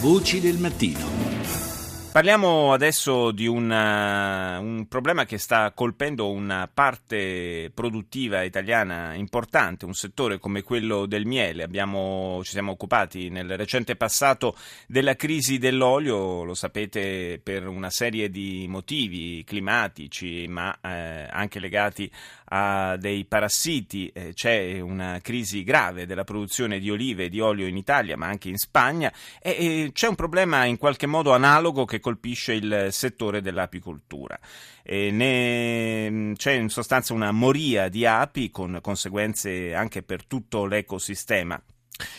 Voci del mattino. Parliamo adesso di una, un problema che sta colpendo una parte produttiva italiana importante, un settore come quello del miele. Abbiamo, ci siamo occupati nel recente passato della crisi dell'olio, lo sapete per una serie di motivi climatici, ma eh, anche legati a dei parassiti. Eh, c'è una crisi grave della produzione di olive e di olio in Italia, ma anche in Spagna, e, e c'è un problema in qualche modo analogo che colpisce il settore dell'apicoltura. Ne, c'è in sostanza una moria di api con conseguenze anche per tutto l'ecosistema.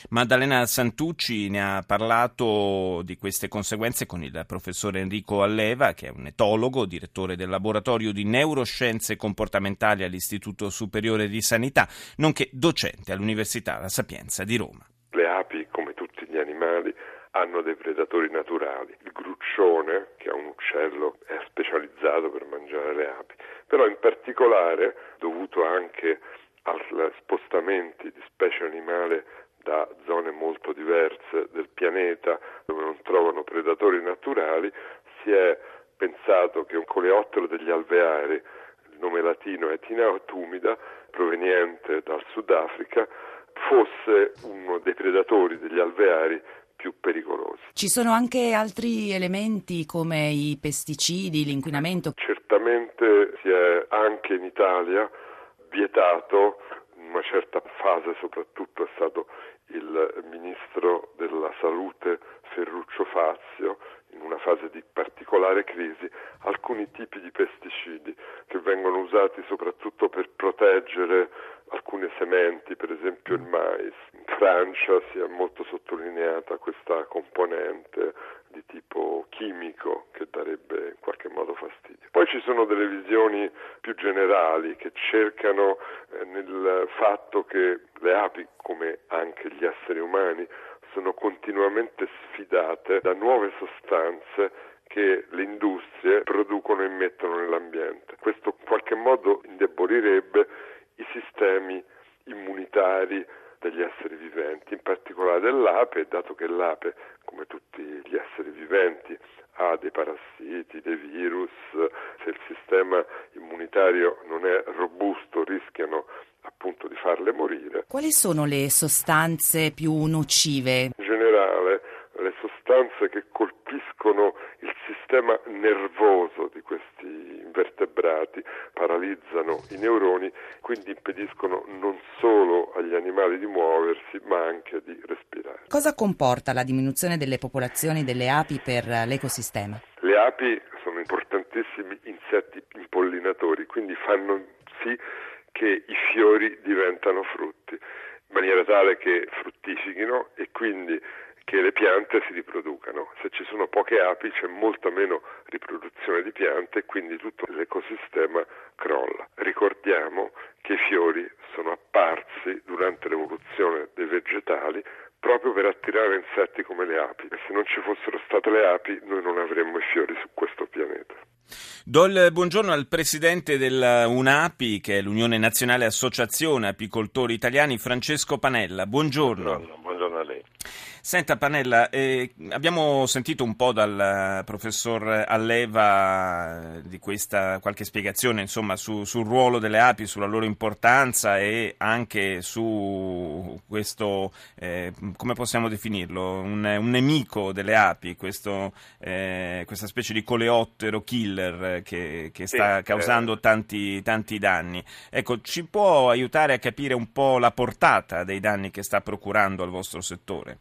Maddalena Santucci ne ha parlato di queste conseguenze con il professore Enrico Alleva, che è un etologo, direttore del laboratorio di neuroscienze comportamentali all'Istituto Superiore di Sanità, nonché docente all'Università La Sapienza di Roma. Le api, come tutti gli animali, hanno dei predatori naturali. Il gruccione, che è un uccello, è specializzato per mangiare le api, però in particolare, dovuto anche agli spostamenti di specie animali da zone molto diverse del pianeta dove non trovano predatori naturali, si è pensato che un coleottero degli alveari, il nome latino è Tinea tumida, proveniente dal Sudafrica, fosse uno dei predatori degli alveari più pericolosi. Ci sono anche altri elementi come i pesticidi, l'inquinamento? Certamente si è anche in Italia vietato in una certa fase soprattutto è stato il ministro della salute Ferruccio Fazio in una fase di particolare crisi alcuni tipi di pesticidi che vengono usati soprattutto per proteggere alcune sementi, per esempio il mais. In Francia si è molto sottolineata questa componente di tipo chimico che darebbe in qualche modo fastidio. Poi ci sono delle visioni più generali che cercano eh, nel fatto che le api, come anche gli esseri umani, sono continuamente sfidate da nuove sostanze che le industrie producono e mettono nell'ambiente. Questo in qualche modo indebolirebbe i sistemi immunitari degli esseri viventi, in particolare dell'ape, dato che l'ape, come tutti gli esseri viventi, ha dei parassiti, dei virus, se il sistema immunitario non è robusto rischiano appunto di farle morire. Quali sono le sostanze più nocive? In generale le sostanze che colpiscono il sistema nervoso di questi invertebrati, paralizzano i neuroni, quindi impediscono non solo agli animali di muoversi, ma anche di respirare. Cosa comporta la diminuzione delle popolazioni delle api per l'ecosistema? Le api sono importantissimi insetti impollinatori, quindi fanno sì che i fiori diventano frutti, in maniera tale che fruttifichino e quindi che le piante si riproducano. Se ci sono poche api c'è molta meno riproduzione di piante e quindi tutto l'ecosistema crolla. Ricordiamo che i fiori sono apparsi durante l'evoluzione dei vegetali proprio per attirare insetti come le api e se non ci fossero state le api noi non avremmo i fiori su questo pianeta. Do il buongiorno al presidente dell'UNAPI, che è l'Unione Nazionale Associazione Apicoltori Italiani, Francesco Panella. Buongiorno. Buongiorno. Senta Panella, eh, abbiamo sentito un po' dal professor Alleva eh, di questa qualche spiegazione insomma, su, sul ruolo delle api, sulla loro importanza e anche su questo, eh, come possiamo definirlo, un, un nemico delle api, questo, eh, questa specie di coleottero killer che, che sta sì, causando eh. tanti, tanti danni. Ecco, ci può aiutare a capire un po' la portata dei danni che sta procurando al vostro settore?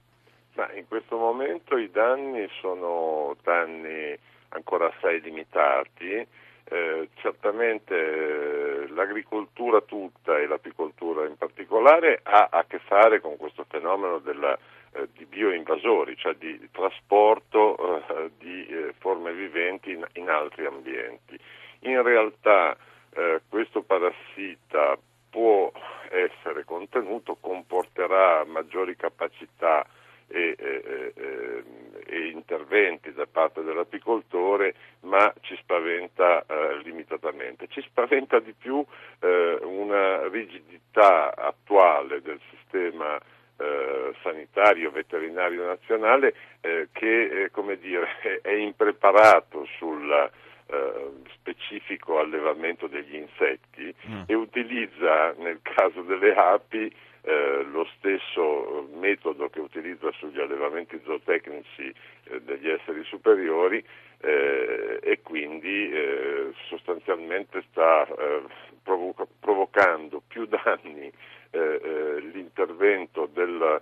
Ma in questo momento i danni sono danni ancora assai limitati. Eh, certamente eh, l'agricoltura tutta e l'apicoltura in particolare ha a che fare con questo fenomeno della, eh, di bioinvasori, cioè di, di trasporto eh, di eh, forme viventi in, in, altri ambienti. In realtà eh, questo parassita può essere contenuto, comporterà maggiori capacità e, e, e, e, interventi da parte dell'apicoltore, ma ci spaventa eh, limitatamente. Ci spaventa di più eh, una rigidità attuale del sistema eh, sanitario veterinario nazionale eh, che eh, come dire, è impreparato sul eh, specifico allevamento degli insetti mm. e utilizza nel caso delle api eh, lo stesso metodo che utilizza sugli allevamenti zootecnici eh, degli esseri superiori eh, e quindi eh, sostanzialmente sta eh, provo- provocando più danni l'intervento del,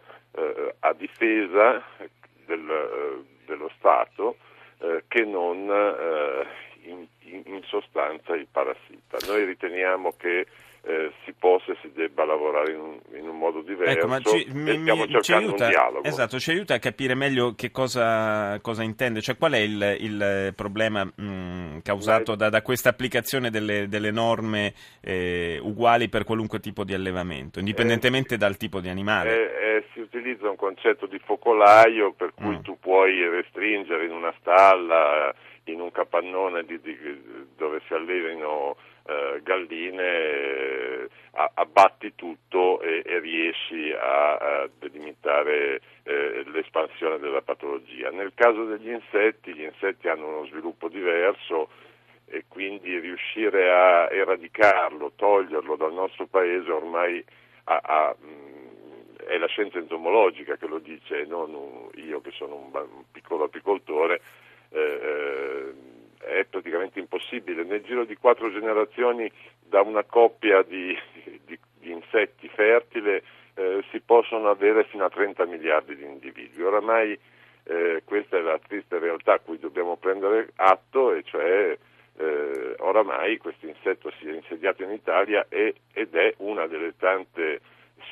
a difesa del, dello Stato che non in, in, sostanza il parassita. Noi riteniamo che eh, lavorare in un, in un modo diverso ecco, ma ci, mi, stiamo cercando aiuta, un dialogo. Esatto, ci aiuta a capire meglio che cosa, cosa intende, cioè qual è il, il problema mh, causato da, da, questa applicazione delle, delle norme eh, uguali per qualunque tipo di allevamento, indipendentemente eh, dal tipo di animale. Eh, eh, si utilizza un concetto di focolaio per cui mm. tu puoi restringere in una stalla, in un capannone di, di, dove si allevino eh, galline, eh, abbatti tutto e, e riesci a, a delimitare eh, l'espansione della patologia. Nel caso degli insetti, gli insetti hanno uno sviluppo diverso e quindi riuscire a eradicarlo, toglierlo dal nostro paese ormai ha, ha, mh, è la scienza entomologica che lo dice, non io che sono un, un piccolo apicoltore. Eh, eh è praticamente impossibile. Nel giro di quattro generazioni da una coppia di, di, di insetti fertile eh, si possono avere fino a 30 miliardi di individui. Oramai eh, questa è la triste realtà a cui dobbiamo prendere atto e cioè eh, oramai questo insetto si è insediato in Italia e, ed è una delle tante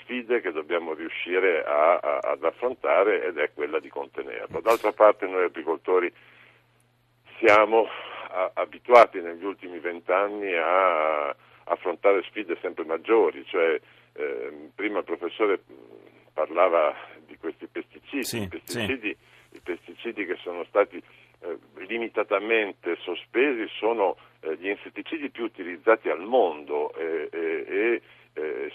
sfide che dobbiamo riuscire a, a, ad affrontare ed è quella di contenerlo. D'altra parte noi agricoltori siamo abituati negli ultimi vent'anni a affrontare sfide sempre maggiori, cioè, eh, prima il professore parlava di questi pesticidi, sì, i, pesticidi sì. i pesticidi che sono stati eh, limitatamente sospesi sono eh, gli insetticidi più utilizzati al mondo e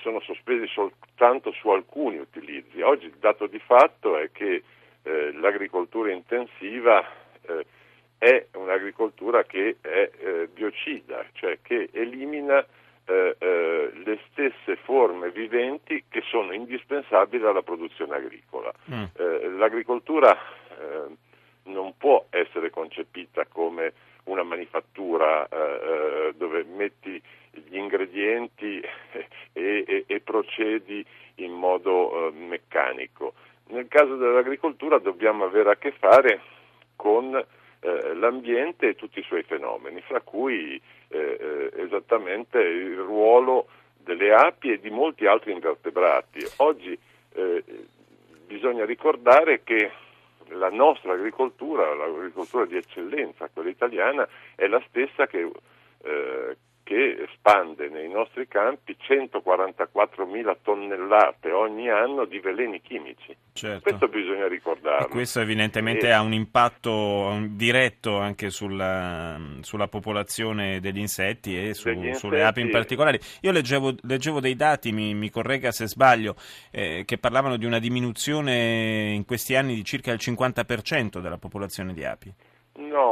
sono sospesi soltanto su alcuni utilizzi. Oggi il dato di fatto è che eh, l'agricoltura intensiva eh, è un'agricoltura che è eh, biocida, cioè che elimina eh, eh, le stesse forme viventi che sono indispensabili alla produzione agricola. Mm. Eh, l'agricoltura eh, non può essere concepita come una manifattura eh, dove metti gli ingredienti e, e, e procedi in modo meccanico. Nel caso dell'agricoltura dobbiamo avere a che fare con eh, l'ambiente e tutti i suoi fenomeni, fra cui eh, eh, esattamente il ruolo delle api e di molti altri invertebrati. Oggi eh, bisogna ricordare che la nostra agricoltura, l'agricoltura di eccellenza, quella italiana, è la stessa che, eh, che spande nei nostri campi 144.000 tonnellate ogni anno di veleni chimici. Certo. Questo bisogna ricordarlo. E questo evidentemente e... ha un impatto diretto anche sulla, sulla popolazione degli insetti e su, insetti... sulle api in particolare. Io leggevo, leggevo dei dati, mi, mi, corregga se sbaglio, eh, che parlavano di una diminuzione in questi anni di circa il 50% della popolazione di api. No,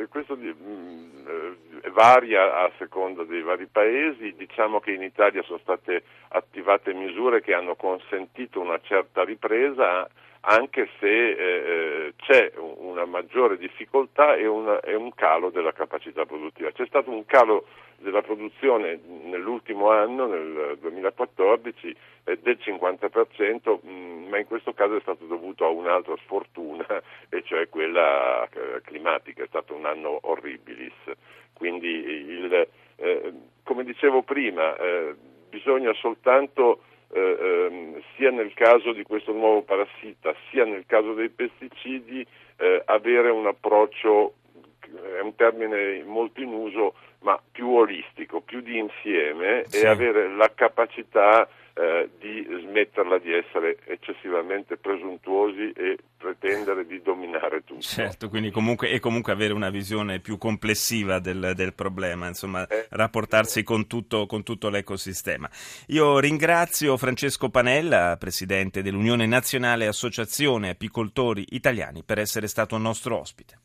eh, questo mh, mm, eh, varia a seconda dei vari paesi, diciamo che in Italia sono state attivate misure che hanno consentito una certa ripresa anche se eh, eh c'è una maggiore difficoltà e, una, e, un calo della capacità produttiva. C'è stato un calo della produzione nell'ultimo anno, nel 2014, eh, del 50%, mh, mm, ma in questo caso è stato dovuto a un'altra sfortuna, e cioè quella eh, climatica, è stato un anno horribilis. Quindi, il, eh, come dicevo prima, eh, bisogna soltanto eh, ehm, sia nel caso di questo nuovo parassita, sia nel caso dei pesticidi, eh, avere un approccio, è un termine molto in uso, ma più olistico, più di insieme sì. e avere la capacità eh, di smetterla di essere eccessivamente presuntuosi e pretendere di dominare tutto. Certo, quindi comunque, e comunque avere una visione più complessiva del, del problema, insomma, eh, rapportarsi con tutto, con tutto l'ecosistema. Io ringrazio Francesco Panella, presidente dell'Unione Nazionale Associazione Apicoltori Italiani, per essere stato nostro ospite.